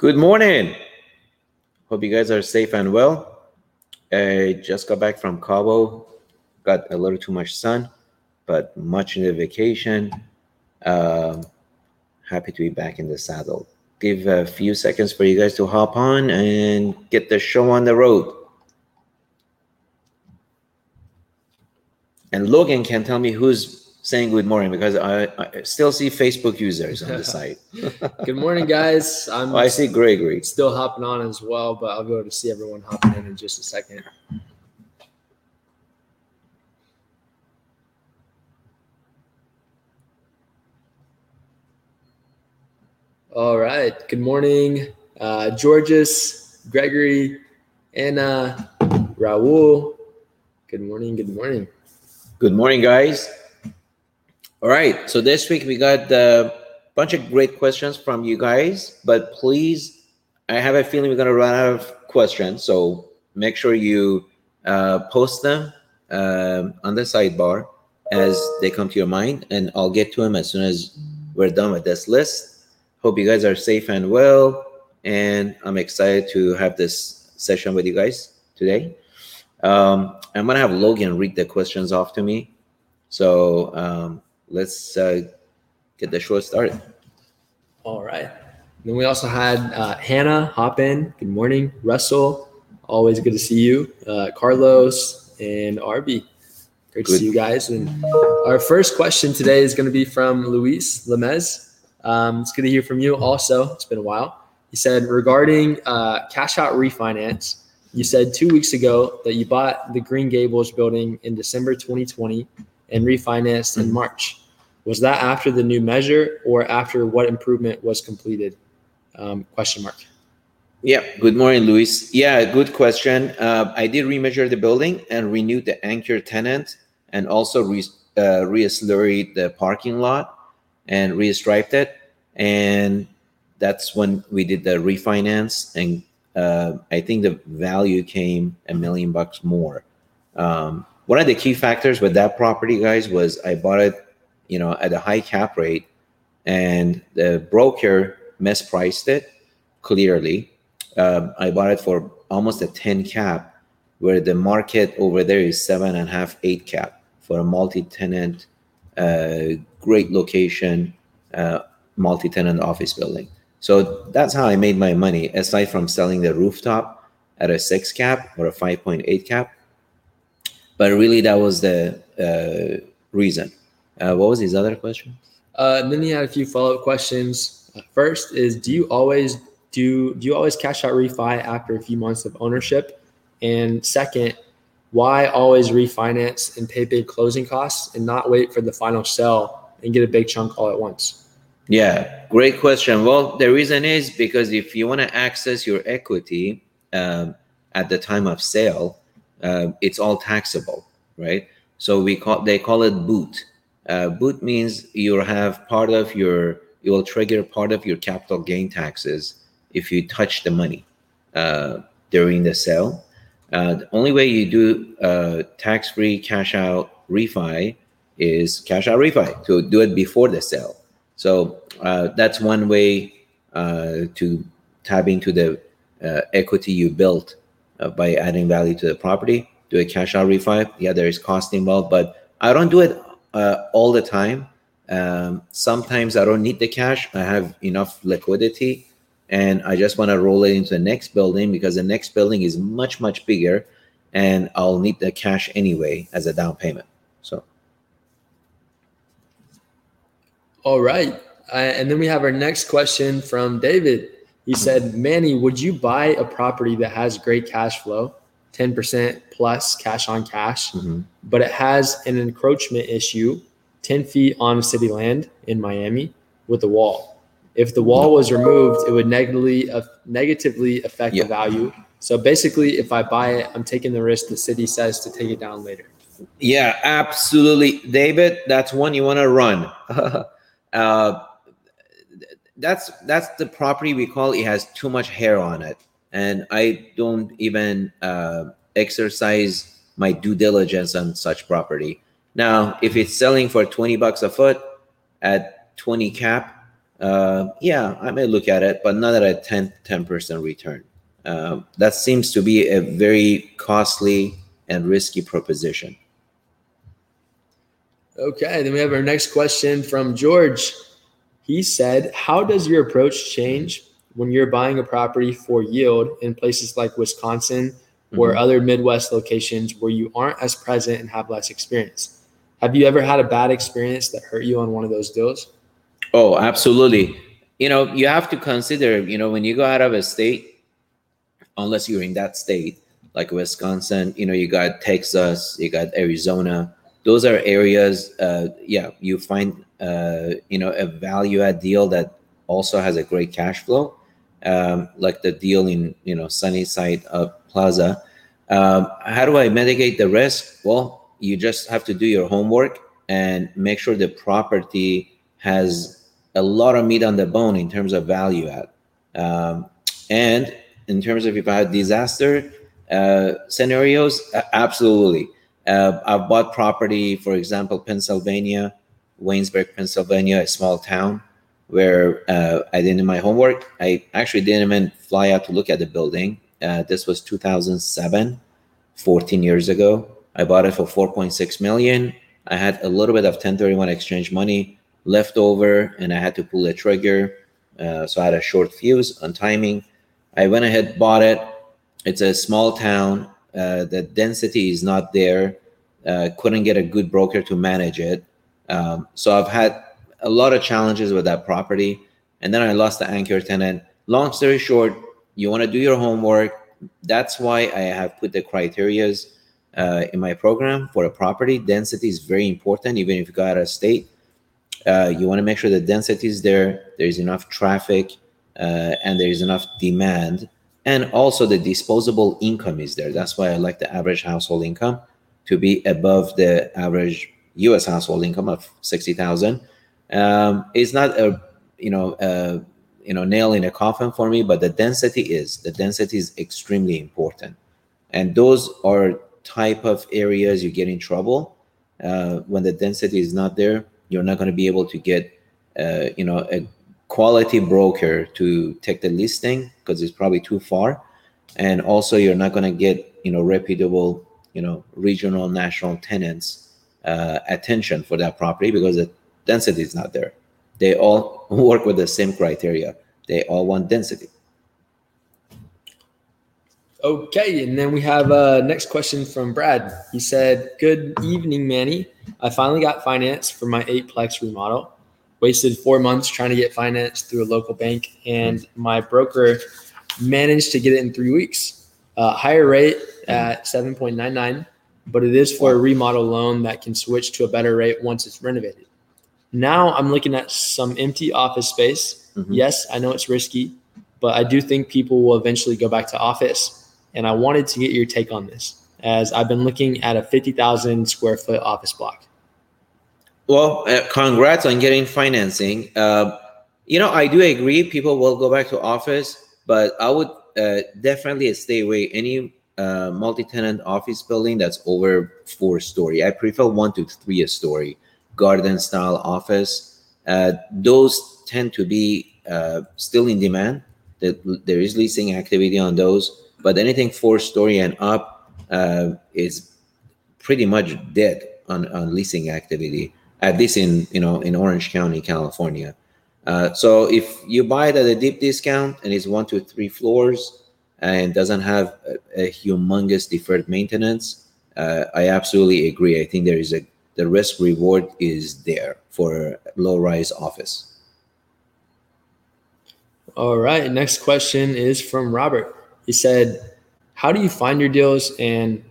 Good morning. Hope you guys are safe and well. I just got back from Cabo. Got a little too much sun, but much in the vacation. Um, happy to be back in the saddle. Give a few seconds for you guys to hop on and get the show on the road. And Logan can tell me who's saying good morning because I, I still see Facebook users on the site. Good morning, guys. I'm Oh, I see Gregory. still hopping on as well, but I'll be able to see everyone hopping in in just a second. All right. Good morning, uh, Georges, Gregory, Anna, Raul. Good morning. Good morning. Good morning, guys. All right. So this week we got a bunch of great questions from you guys, but please, I have a feeling we're going to run out of questions. So make sure you uh, post them um, on the sidebar as they come to your mind, and I'll get to them as soon as we're done with this list. Hope you guys are safe and well, and I'm excited to have this session with you guys today. Um, I'm gonna have Logan read the questions off to me. So um, let's uh, get the show started. All right. Then we also had uh, Hannah hop in. Good morning, Russell. Always good to see you. Uh, Carlos and Arby. Great to see you guys. And our first question today is going to be from Luis Lemez. Um, it's good to hear from you. Also, it's been a while. He said regarding uh, cash out refinance. You said two weeks ago that you bought the Green Gables building in December 2020 and refinanced in Mhm. March. Was that after the new measure or after what improvement was completed? Um, question mark. Yeah. Good morning, Luis. Yeah, good question. Uh, I did remeasure the building and renewed the anchor tenant, and also re uh, re-slurried the parking lot and re-striped it. And that's when we did the refinance, and uh, I think the value came a million bucks more. Um, one of the key factors with that property, guys, was I bought it, you know, at a high cap rate, and the broker mispriced it clearly. Um, I bought it for almost a 10 cap, where the market over there is seven and a half, eight cap for a multi-tenant, uh, great location, uh, multi-tenant office building. So that's how I made my money, aside from selling the rooftop at a six cap or a 5.8 cap. But really, that was the uh, reason. Uh, what was his other question? Uh, and then he had a few follow up questions. First is do you always do do you always cash out refi after a few months of ownership? And second, why always refinance and pay big closing costs and not wait for the final sell and get a big chunk all at once? Yeah, great question. Well, the reason is because if you want to access your equity um, at the time of sale, uh, it's all taxable, right? So we call they call it boot. Uh, boot means you have part of your you will trigger part of your capital gain taxes if you touch the money uh, during the sale. Uh, the only way you do uh, tax-free cash out refi is cash out refi to do it before the sale. So uh, that's one way uh, to tap into the equity you built by adding value to the property. Do a cash out refi. Yeah, there is cost involved, but I don't do it uh, all the time. Um, sometimes I don't need the cash. I have enough liquidity, and I just want to roll it into the next building because the next building is much much bigger, and I'll need the cash anyway as a down payment. So All right. Uh, and then we have our next question from David. He said, Manny, would you buy a property that has great cash flow, 10% plus cash on cash, mhm. but it has an encroachment issue 10 feet on city land in Miami with a wall? If the wall was removed, it would negatively uh, negatively affect Yeah. the value. So basically, if I buy it, I'm taking the risk the city says to take it down later. Yeah, absolutely, David. That's one you want to run. uh, that's that's the property we call it has too much hair on it, and I don't even uh, exercise my due diligence on such property. Now, if it's selling for twenty bucks a foot at twenty cap, uh, yeah, I may look at it, but not at a 10 percent return. Uh, that seems to be a very costly and risky proposition. Okay, then we have our next question from George. He said, How does your approach change when you're buying a property for yield in places like Wisconsin or mm-hmm. other Midwest locations where you aren't as present and have less experience? Have you ever had a bad experience that hurt you on one of those deals? Oh, absolutely. You know, you have to consider, you know, when you go out of a state, unless you're in that state, like Wisconsin, you know, you got Texas, you got Arizona, those are areas uh, yeah you find uh, you know a value add deal that also has a great cash flow um, like the deal in you know sunnyside of plaza. Um, how do i mitigate the risk? Well you just have to do your homework and make sure the property has a lot of meat on the bone in terms of value add. Um, and in terms of if i had disaster uh, scenarios absolutely. Uh, I've bought property, for example, Pennsylvania, Waynesburg, Pennsylvania, a small town where uh, I didn't do my homework. I actually didn't even fly out to look at the building. Uh, this was 2007, 14 years ago. I bought it for 4.6 million. I had a little bit of 1031 exchange money left over, and I had to pull the trigger. Uh, so I had a short fuse on timing. I went ahead, bought it. It's a small town. Uh, the density is not there. Uh, couldn't get a good broker to manage it. Um, so I've had a lot of challenges with that property. And then I lost the anchor tenant. Long story short, you want to do your homework. That's why I have put the criterias uh, in my program for a property. Density is very important, even if you go of state. Uh, you want to make sure the density is there, there's enough traffic, uh, and there's enough demand and also the disposable income is there that's why i like the average household income to be above the average us household income of 60000 um, it's not a you know a, you know nail in a coffin for me but the density is the density is extremely important. And those are type of areas you get in trouble. Uh, when the density is not there you're not going to be able to get uh, you know a quality broker to take the listing because it's probably too far. And also you're not going to get you know reputable you know regional national tenants uh, attention for that property because the density is not there. They all work with the same criteria. They all want density. Okay and then we have a uh, next question from brad. He said good evening manny. I finally got finance for my eightplex remodel. Wasted four months trying to get finance through a local bank, and my broker managed to get it in three weeks. Uh, higher rate at 7.99, but it is for a remodel loan that can switch to a better rate once it's renovated. Now I'm looking at some empty office space. Mm-hmm. Yes, I know it's risky, but I do think people will eventually go back to office. And I wanted to get your take on this as I've been looking at a 50,000 square foot office block. Well, uh, congrats on getting financing. Uh, you know, I do agree people will go back to office, but I would uh, definitely stay away any uh, multi-tenant office building that's over four story. I prefer one to three a story, garden style office. Uh, those tend to be uh, still in demand. That There is leasing activity on those, but anything four story and up is pretty much dead on, on leasing activity at least in you know in Orange County, California. Uh, so if you buy it at a deep discount and it's one to three floors and doesn't have a, a humongous deferred maintenance, uh, I absolutely agree. I think there is a the risk reward is there for low rise office. All right. Next question is from Robert. He said, "How do you find your deals, and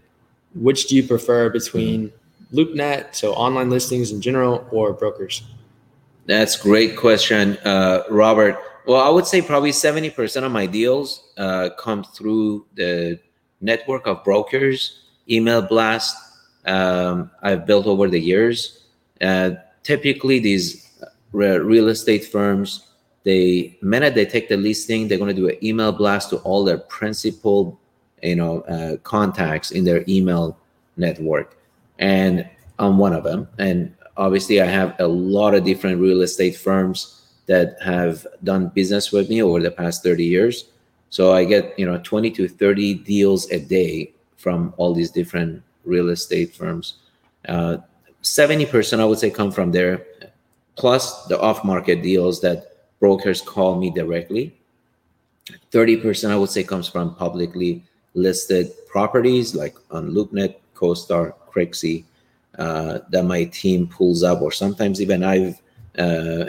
which do you prefer between LoopNet, so online listings in general, or brokers? That's great question, uh, Robert. Well, I would say probably 70% of my deals uh, come through the network of brokers, email blast um, I've built over the years. Uh, typically, these real estate firms, they minute they take the listing, they're going to do an email blast to all their principal, you know, uh, contacts in their email network and I'm one of them. And obviously, I have a lot of different real estate firms that have done business with me over the past 30 years. So I get, you know, 20 to 30 deals a day from all these different real estate firms. Uh, 70% I would say come from there, plus the off market deals that brokers call me directly. 30% I would say comes from publicly listed properties like on LoopNet, CoStar, Crexi, uh, that my team pulls up, or sometimes even I've uh,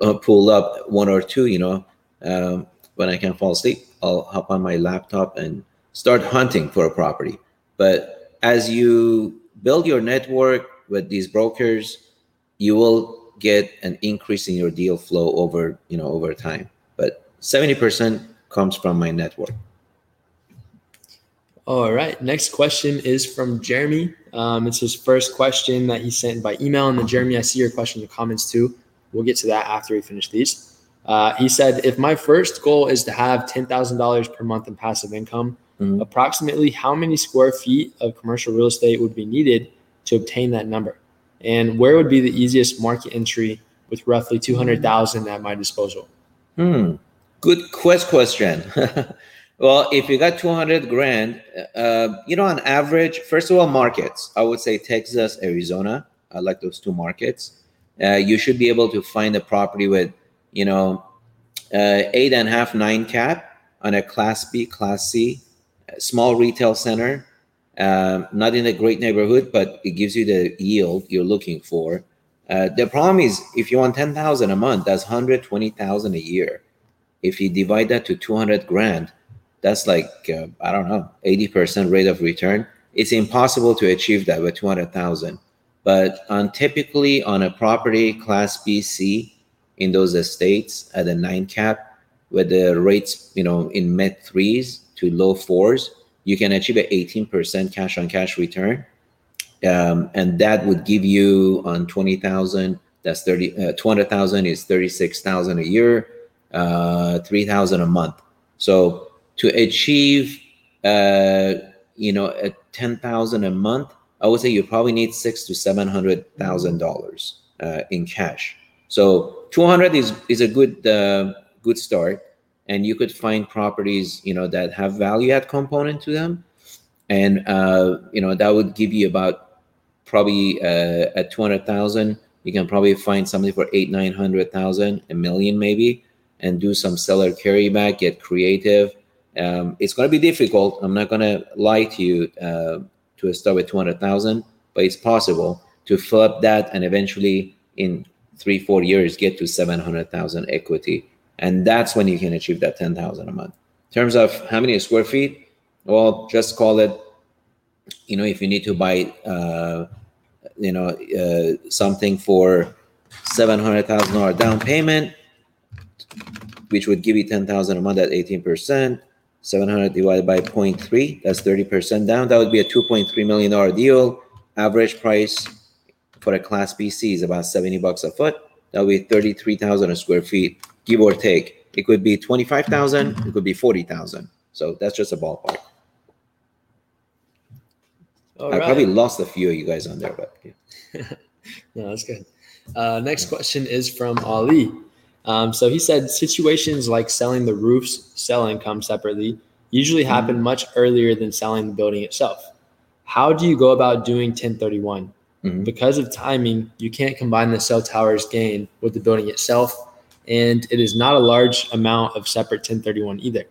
pulled up one or two, you know, um, when I can't fall asleep, I'll hop on my laptop and start hunting for a property. But as you build your network with these brokers, you will get an increase in your deal flow over, you know, over time. But 70% comes from my network. All right. Next question is from Jeremy. Um, it's his first question that he sent by email. And then, Jeremy, I see your question in the comments too. We'll get to that after we finish these. Uh, he said, if my first goal is to have $10,000 per month in passive income, mm-hmm. approximately how many square feet of commercial real estate would be needed to obtain that number? And where would be the easiest market entry with roughly 200,000 at my disposal? Hmm. Good quest question. well, if you got 200 grand, uh, you know, on average, first of all, markets, I would say Texas, Arizona. I like those two markets. Uh, you should be able to find a property with, you know, uh, eight and a half, nine cap on a class B, class C, small retail center. Um, not in a great neighborhood, but it gives you the yield you're looking for. Uh, the problem is if you want 10,000 a month, that's 120,000 a year if you divide that to 200 grand, that's like, uh, I don't know, 80% rate of return. It's impossible to achieve that with 200,000. But on typically on a property class BC in those estates at a nine cap, with the rates, you know, in mid threes to low fours, you can achieve an 18% cash on cash return. Um, and that would give you on 20,000, that's 30, uh, 200,000 is 36,000 a year uh, 3000 a month. So to achieve uh, you know a 10000 a month i would say you probably need six to seven hundred thousand uh, dollars in cash. So 200 is is a good uh, good start and you could find properties you know that have value add component to them and uh, you know that would give you about probably uh, at 200000 you can probably find something for eight nine hundred thousand a million maybe and do some seller carryback, get creative. Um, it's going to be difficult. I'm not going to lie to you uh, to start with 200,000, but it's possible to flip that and eventually in three, four years get to 700,000 equity. And that's when you can achieve that 10,000 a month. In terms of how many square feet, well, just call it, you know, if you need to buy, uh, you know, uh, something for $700,000 down payment, which would give you 10,000 a month at 18%. 700 divided by 0.3, that's 30% down. That would be a $2.3 million deal. Average price for a class BC is about 70 bucks a foot. That would be 33,000 a square feet, give or take. It could be 25,000, it could be 40,000. So that's just a ballpark. All I right. probably lost a few of you guys on there, but yeah. no, that's good. Uh, next question is from Ali. Um, so he said situations like selling the roofs, sell income separately, usually mm-hmm. happen much earlier than selling the building itself. How do you go about doing 1031? Mm-hmm. Because of timing, you can't combine the cell tower's gain with the building itself, and it is not a large amount of separate 1031 either.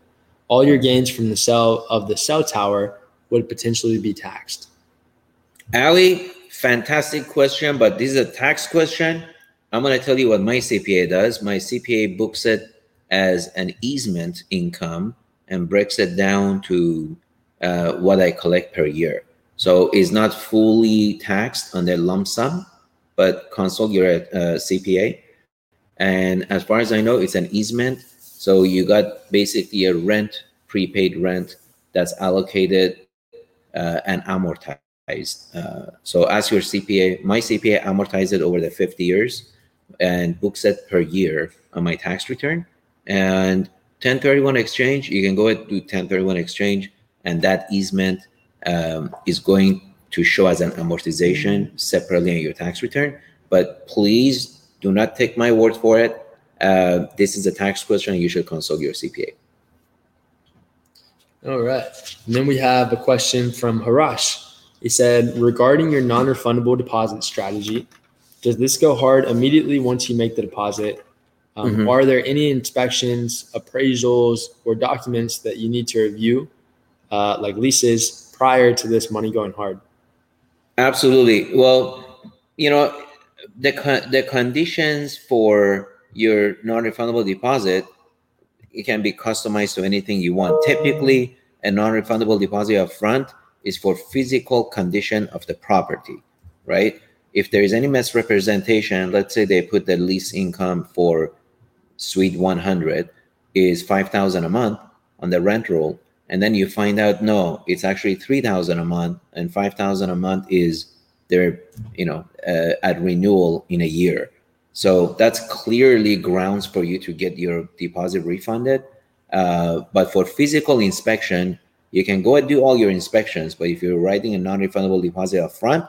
All your gains from the sale of the cell tower would potentially be taxed. Ali, fantastic question, but this is a tax question. I'm going to tell you what my CPA does. My CPA books it as an easement income and breaks it down to uh, what I collect per year. So it's not fully taxed on the lump sum, but consult your uh, CPA. And as far as I know, it's an easement. So you got basically a rent, prepaid rent that's allocated uh, and amortized. Uh, so as your CPA, my CPA amortized it over the 50 years and books it per year on my tax return. And 1031 exchange, you can go ahead and do 1031 exchange, and that easement um, is going to show as an amortization separately on your tax return. But please do not take my word for it. uh, this is a tax question. You should consult your CPA. All right. And then we have a question from Harash. He said, regarding your non refundable deposit strategy, does this go hard immediately once you make the deposit? Um, mm-hmm. Are there any inspections, appraisals, or documents that you need to review, uh, like leases, prior to this money going hard? Absolutely. Well, you know, the the conditions for your non-refundable deposit it can be customized to anything you want. Typically, a non-refundable deposit up front is for physical condition of the property, right? If there is any misrepresentation, let's say they put the lease income for suite 100 is 5000 a month on the rent roll and then you find out no it's actually 3000 a month and 5000 a month is their you know uh, at renewal in a year so that's clearly grounds for you to get your deposit refunded uh, but for physical inspection you can go and do all your inspections but if you're writing a non-refundable deposit up front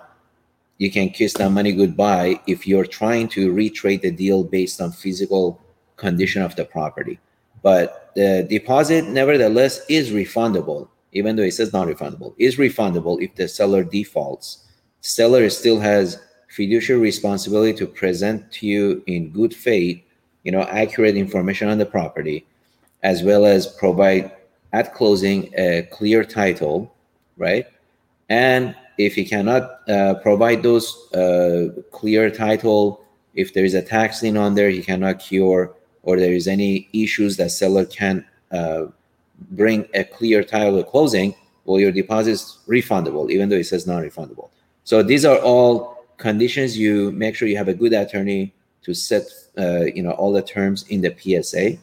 you can kiss that money goodbye if you're trying to retrade the deal based on physical condition of the property. But the deposit, nevertheless, is refundable, even though it says non refundable, is refundable if the seller defaults. Seller still has fiduciary responsibility to present to you in good faith, you know, accurate information on the property, as well as provide at closing a clear title, right? And if he cannot uh, provide those uh, clear title, if there is a tax lien on there, he cannot cure or there is any issues that seller can uh, bring a clear title to closing, well, your deposit is refundable, even though it says non-refundable. So these are all conditions. You make sure you have a good attorney to set, uh, you know, all the terms in the PSA,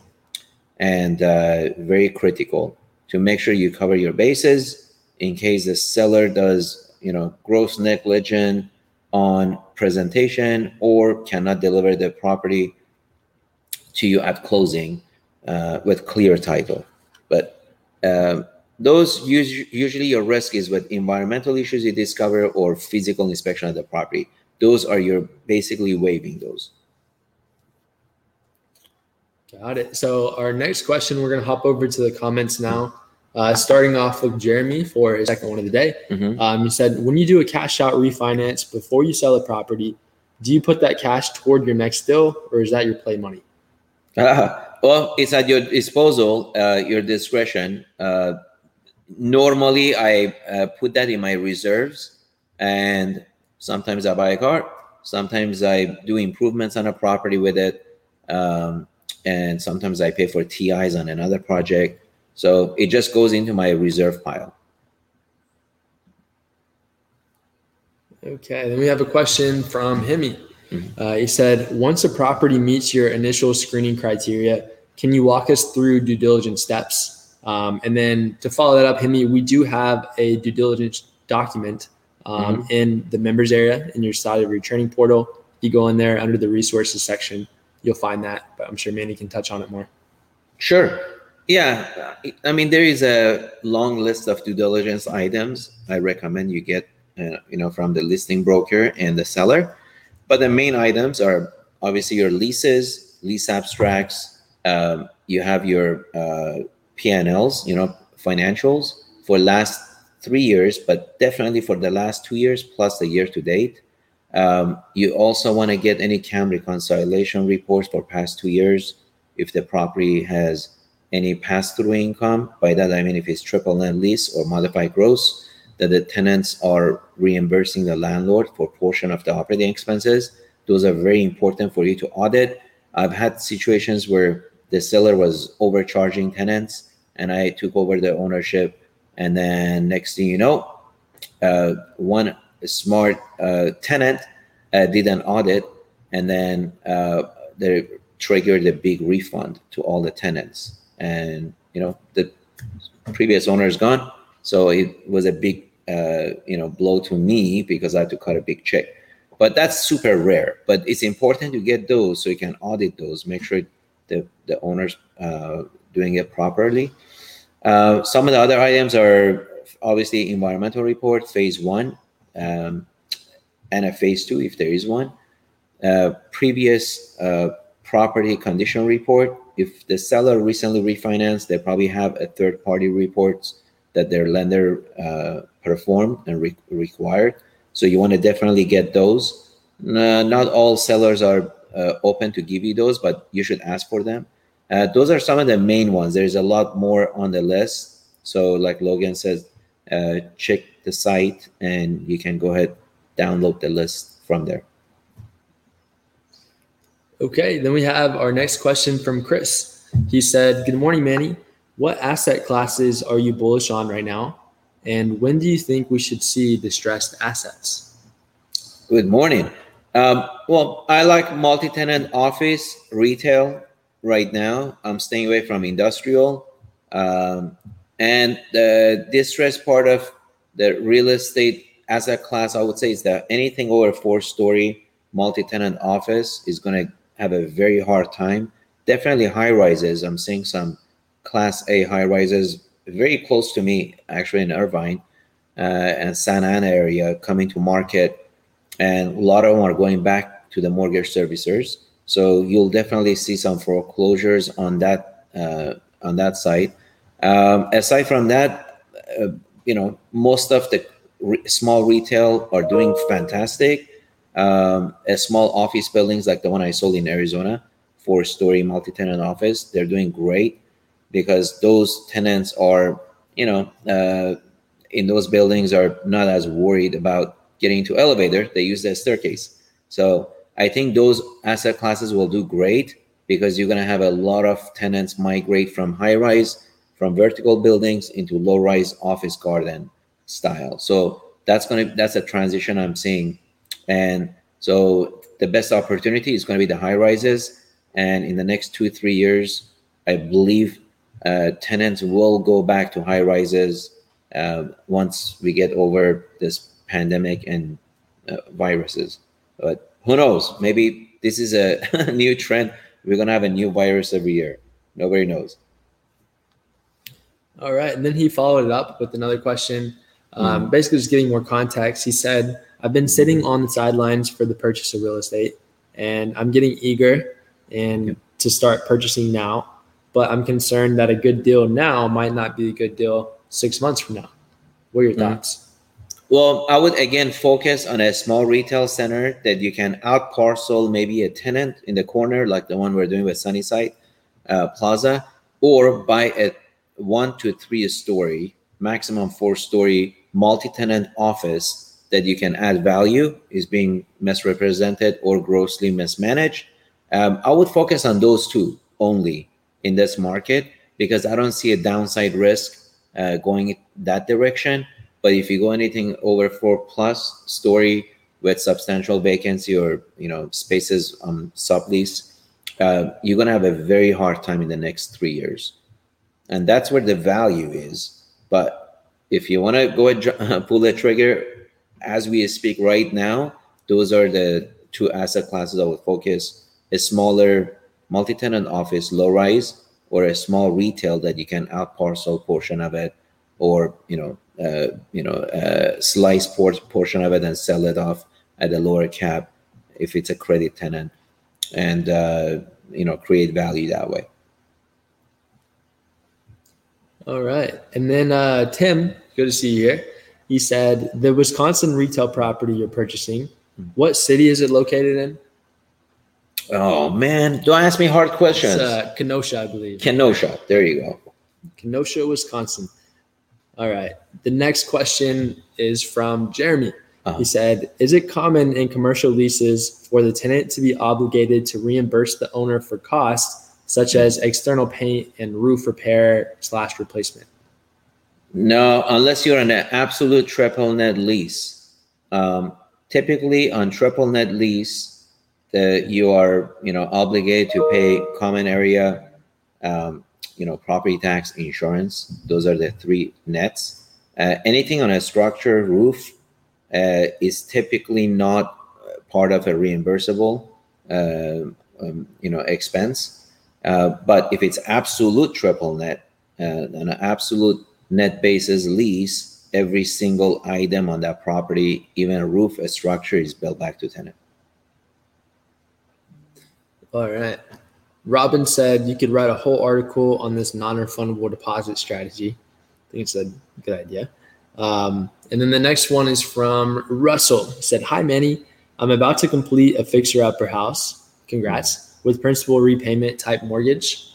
and uh, very critical to make sure you cover your bases in case the seller does, you know, gross negligence on presentation or cannot deliver the property to you at closing uh, with clear title. But um, those usually your risk is with environmental issues you discover or physical inspection of the property. Those are your basically waiving those. Got it. So our next question, we're going to hop over to the comments now. Uh, starting off with Jeremy for his second one of the day. Mm-hmm. Um, he said, when you do a cash out refinance before you sell a property, do you put that cash toward your next deal or is that your play money? Uh, well, it's at your disposal, uh, your discretion. Normally, I uh, put that in my reserves, and sometimes I buy a car. Sometimes I do improvements on a property with it, um, and sometimes I pay for TIs on another project. So it just goes into my reserve pile. Okay, then we have a question from Hemi. Uh, he said, once a property meets your initial screening criteria, can you walk us through due diligence steps? Um, and then to follow that up, Hemi, we do have a due diligence document um, mm-hmm. in the members area in your side of your training portal. You go in there under the resources section, you'll find that. But I'm sure Manny can touch on it more. Sure. Yeah. I mean, there is a long list of due diligence items I recommend you get, uh, you know, from the listing broker and the seller. But the main items are obviously your leases, lease abstracts. Um, you have your uh, P&Ls, you know, financials for last three years, but definitely for the last two years plus the year to date. Um, you also want to get any CAM reconciliation reports for past two years if the property has any pass-through income. By that I mean if it's triple net lease or modified gross that the tenants are reimbursing the landlord for portion of the operating expenses. Those are very important for you to audit. I've had situations where the seller was overcharging tenants and I took over the ownership. And then next thing you know, uh, one smart uh, tenant uh, did an audit and then uh, they triggered a big refund to all the tenants. And, you know, the previous owner is gone. So it was a big uh, you know blow to me because I had to cut a big check. But that's super rare. But it's important to get those so you can audit those, make sure the the owners uh, doing it properly. Uh, some of the other items are obviously environmental report, phase one, um, and a phase two if there is one. Uh, previous uh, property condition report. If the seller recently refinanced, they probably have a third party reports that their lender uh, performed and re- required. So you want to definitely get those. Not all sellers are uh, open to give you those, but you should ask for them. Uh, those are some of the main ones. There's a lot more on the list. So, like Logan says, uh, check the site and you can go ahead download the list from there. Okay, then we have our next question from Chris. He said, Good morning, Manny. What asset classes are you bullish on right now? And when do you think we should see distressed assets? Good morning. Um, well, I like multi tenant office, retail right now. I'm staying away from industrial. Um, and the distressed part of the real estate asset class, I would say, is that anything over four story multi tenant office is going to have a very hard time. Definitely high rises. I'm seeing some class A high rises very close to me, actually in Irvine uh, and Santa Ana area coming to market. And a lot of them are going back to the mortgage servicers. So you'll definitely see some foreclosures on that uh, on that side. Um, aside from that, uh, you know, most of the re- small retail are doing fantastic um, small office buildings like the one I sold in Arizona, four story multi tenant office, they're doing great because those tenants are, you know, uh, in those buildings are not as worried about getting into elevator. They use the staircase. So I think those asset classes will do great because you're going to have a lot of tenants migrate from high rise, from vertical buildings into low rise office garden style. So that's going to, that's a transition I'm seeing and so the best opportunity is going to be the high rises. And in the next two, three years, I believe uh, tenants will go back to high rises uh, once we get over this pandemic and uh, viruses. But who knows? Maybe this is a new trend. We're going to have a new virus every year. Nobody knows. All right. And then he followed it up with another question. Um, mm. Basically, just giving more context. He said, I've been sitting on the sidelines for the purchase of real estate, and I'm getting eager and to start purchasing now. But I'm concerned that a good deal now might not be a good deal six months from now. What are your mm-hmm. thoughts? Well, I would again focus on a small retail center that you can out parcel maybe a tenant in the corner, like the one we're doing with Sunnyside uh, Plaza, or buy a one to three story, maximum four story multi tenant office that you can add value is being misrepresented or grossly mismanaged. Um, I would focus on those two only in this market because I don't see a downside risk uh, going that direction. But if you go anything over four plus story with substantial vacancy or you know spaces on sublease, uh, you're gonna have a very hard time in the next three years, and that's where the value is. But if you want to go and pull the trigger as we speak right now, those are the two asset classes I would focus: a smaller multi-tenant office, low rise, or a small retail that you can out parcel portion of it, or you know, you know, uh, slice port- portion of it and sell it off at a lower cap if it's a credit tenant, and uh, you know, create value that way. All right, and then uh, Tim, good to see you here. He said, The Wisconsin retail property you're purchasing, what city is it located in? Oh, man. Don't ask me hard questions. Uh, Kenosha, I believe. Kenosha. There you go. Kenosha, Wisconsin. All right. The next question is from Jeremy. Uh-huh. He said, Is it common in commercial leases for the tenant to be obligated to reimburse the owner for costs such as external paint and roof repair slash replacement? No, unless you're on an absolute triple net lease. Um, typically, on triple net lease, the, you are you know obligated to pay common area, um, you know property tax, insurance. Those are the three nets. Uh, anything on a structure roof uh, is typically not part of a reimbursable uh, um, you know expense. Uh, but if it's absolute triple net, uh, an absolute net basis lease, every single item on that property, even a roof, a structure, is built back to tenant. All right. Robin said you could write a whole article on this non-refundable deposit strategy. I think it's a good idea. Um, and then the next one is from Russell. He said, Hi, Manny. I'm about to complete a fixer upper house. Congrats. With principal repayment type mortgage.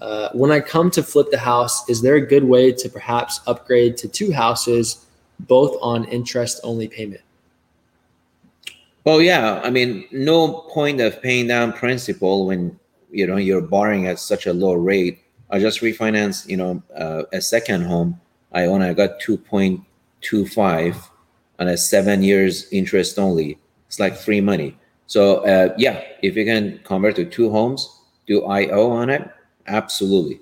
Uh, when I come to flip the house, is there a good way to perhaps upgrade to two houses, both on interest only payment? Well, yeah. I mean, no point of paying down principal when you know you're borrowing at such a low rate. I just refinanced, you know, uh, a second home. I own. I got two point two five on a seven years interest only. It's like free money. So uh, yeah, if you can convert to two homes, do IO on it, absolutely.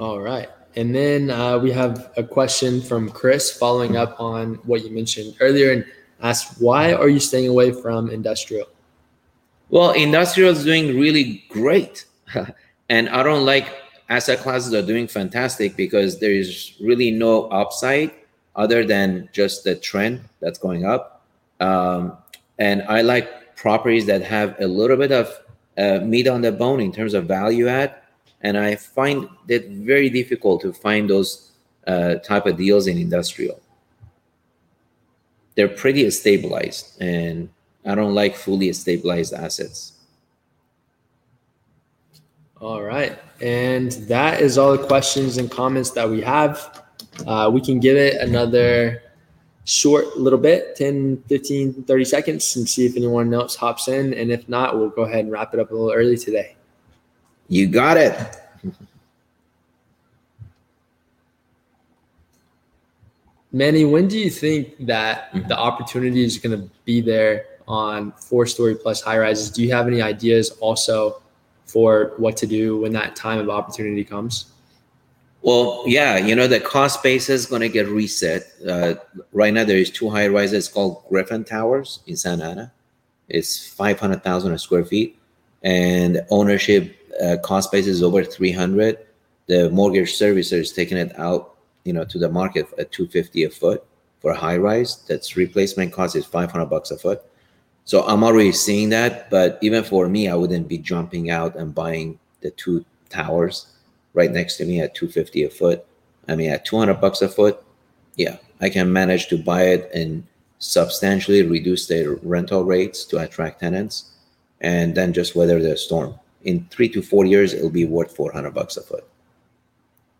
All right. And then uh, we have a question from Chris following up on what you mentioned earlier and asked, why are you staying away from industrial? Well, industrial is doing really great. and I don't like asset classes are doing fantastic because there is really no upside other than just the trend that's going up. Um, and I like properties that have a little bit of uh, meat on the bone in terms of value add. And I find it very difficult to find those uh, type of deals in industrial. They're pretty stabilized, and I don't like fully stabilized assets. All right. And that is all the questions and comments that we have. Uh, we can give it another short little bit 10 15 30 seconds and see if anyone else hops in and if not we'll go ahead and wrap it up a little early today you got it manny when do you think that the opportunity is going to be there on four story plus high rises do you have any ideas also for what to do when that time of opportunity comes well, yeah, you know, the cost base is going to get reset. Uh, right now, there is two high rises called Griffin Towers in Santa Ana. It's 500,000 square feet. And ownership uh, cost base is over 300. The mortgage servicer is taking it out, you know, to the market at 250 a foot for a high rise. That's replacement cost is 500 bucks a foot. So I'm already seeing that. But even for me, I wouldn't be jumping out and buying the two towers right next to me at 250 a foot. I mean, at 200 bucks a foot, yeah, I can manage to buy it and substantially reduce the rental rates to attract tenants and then just weather the storm. In three to four years, it'll be worth 400 bucks a foot.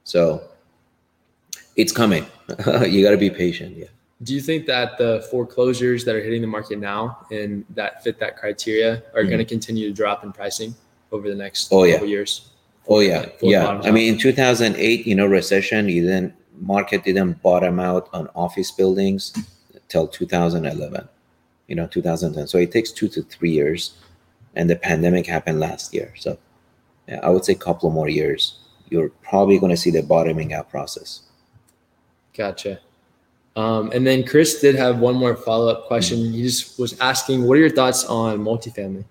So it's coming. you got to be patient. Yeah. Do you think that the foreclosures that are hitting the market now and that fit that criteria are mm-hmm. going to continue to drop in pricing over the next oh, couple yeah. years? Oh yeah, yeah. I mean, in 2008, you know, recession, you didn't market didn't bottom out on office buildings till 2011. You know, 2010. So it takes two to three years, and the pandemic happened last year. So yeah, I would say a couple more years. You're probably going to see the bottoming out process. Gotcha. Um, and then Chris did have one more follow up question. He just was asking, what are your thoughts on multifamily?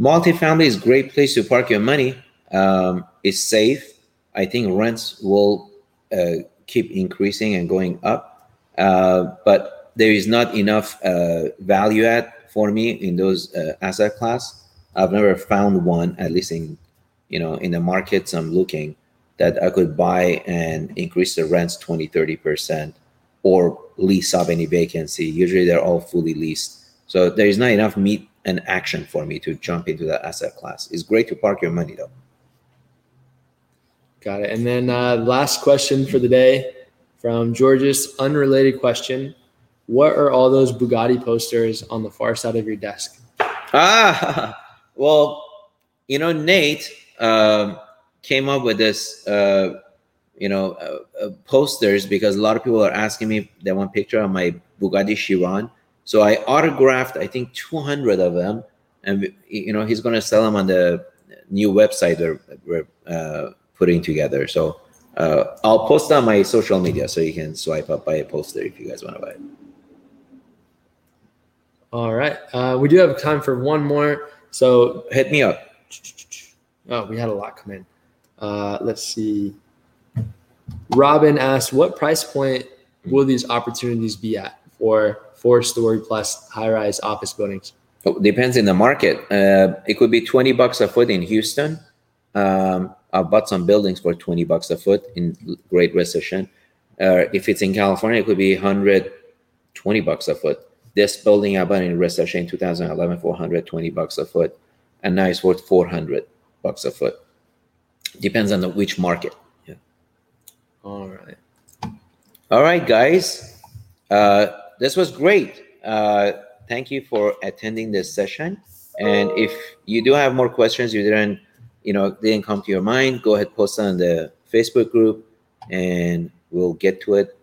Multifamily is a great place to park your money um, is safe. I think rents will uh, keep increasing and going up, uh, but there is not enough uh, value add for me in those uh, asset class. I've never found one, at least in you know in the markets I'm looking, that I could buy and increase the rents 20, 30 percent, or lease up any vacancy. Usually they're all fully leased, so there is not enough meat and action for me to jump into that asset class. It's great to park your money though. Got it. And then uh, last question for the day from Georges, unrelated question. What are all those Bugatti posters on the far side of your desk? Ah, well, you know, Nate um, came up with this, uh, you know, uh, uh, posters because a lot of people are asking me they want picture of my Bugatti Chiron. So I autographed, I think, 200 of them, and you know, he's gonna sell them on the new website where, uh, putting together. So uh, I'll post on my social media so you can swipe up buy a poster if you guys want to buy it. All right. Uh, we do have time for one more. So hit me up. Oh, we had a lot come in. Uh, let's see. Robin asked, what price point will these opportunities be at for four story plus high rise office buildings? Oh, depends in the market. Uh, it could be 20 bucks a foot in Houston. Um, I bought some buildings for 20 bucks a foot in Great Recession. Uh, if it's in California, it could be 120 bucks a foot. This building I bought in recession in 2011 for 120 bucks a foot, and now it's worth 400 bucks a foot. Depends on the, which market. All right. All right, guys. Uh, this was great. Uh, thank you for attending this session. And if you do have more questions, you didn't, you know, didn't come to your mind, go ahead post on the Facebook group, and we'll get to it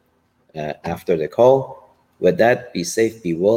uh, after the call. With that, be safe, be well.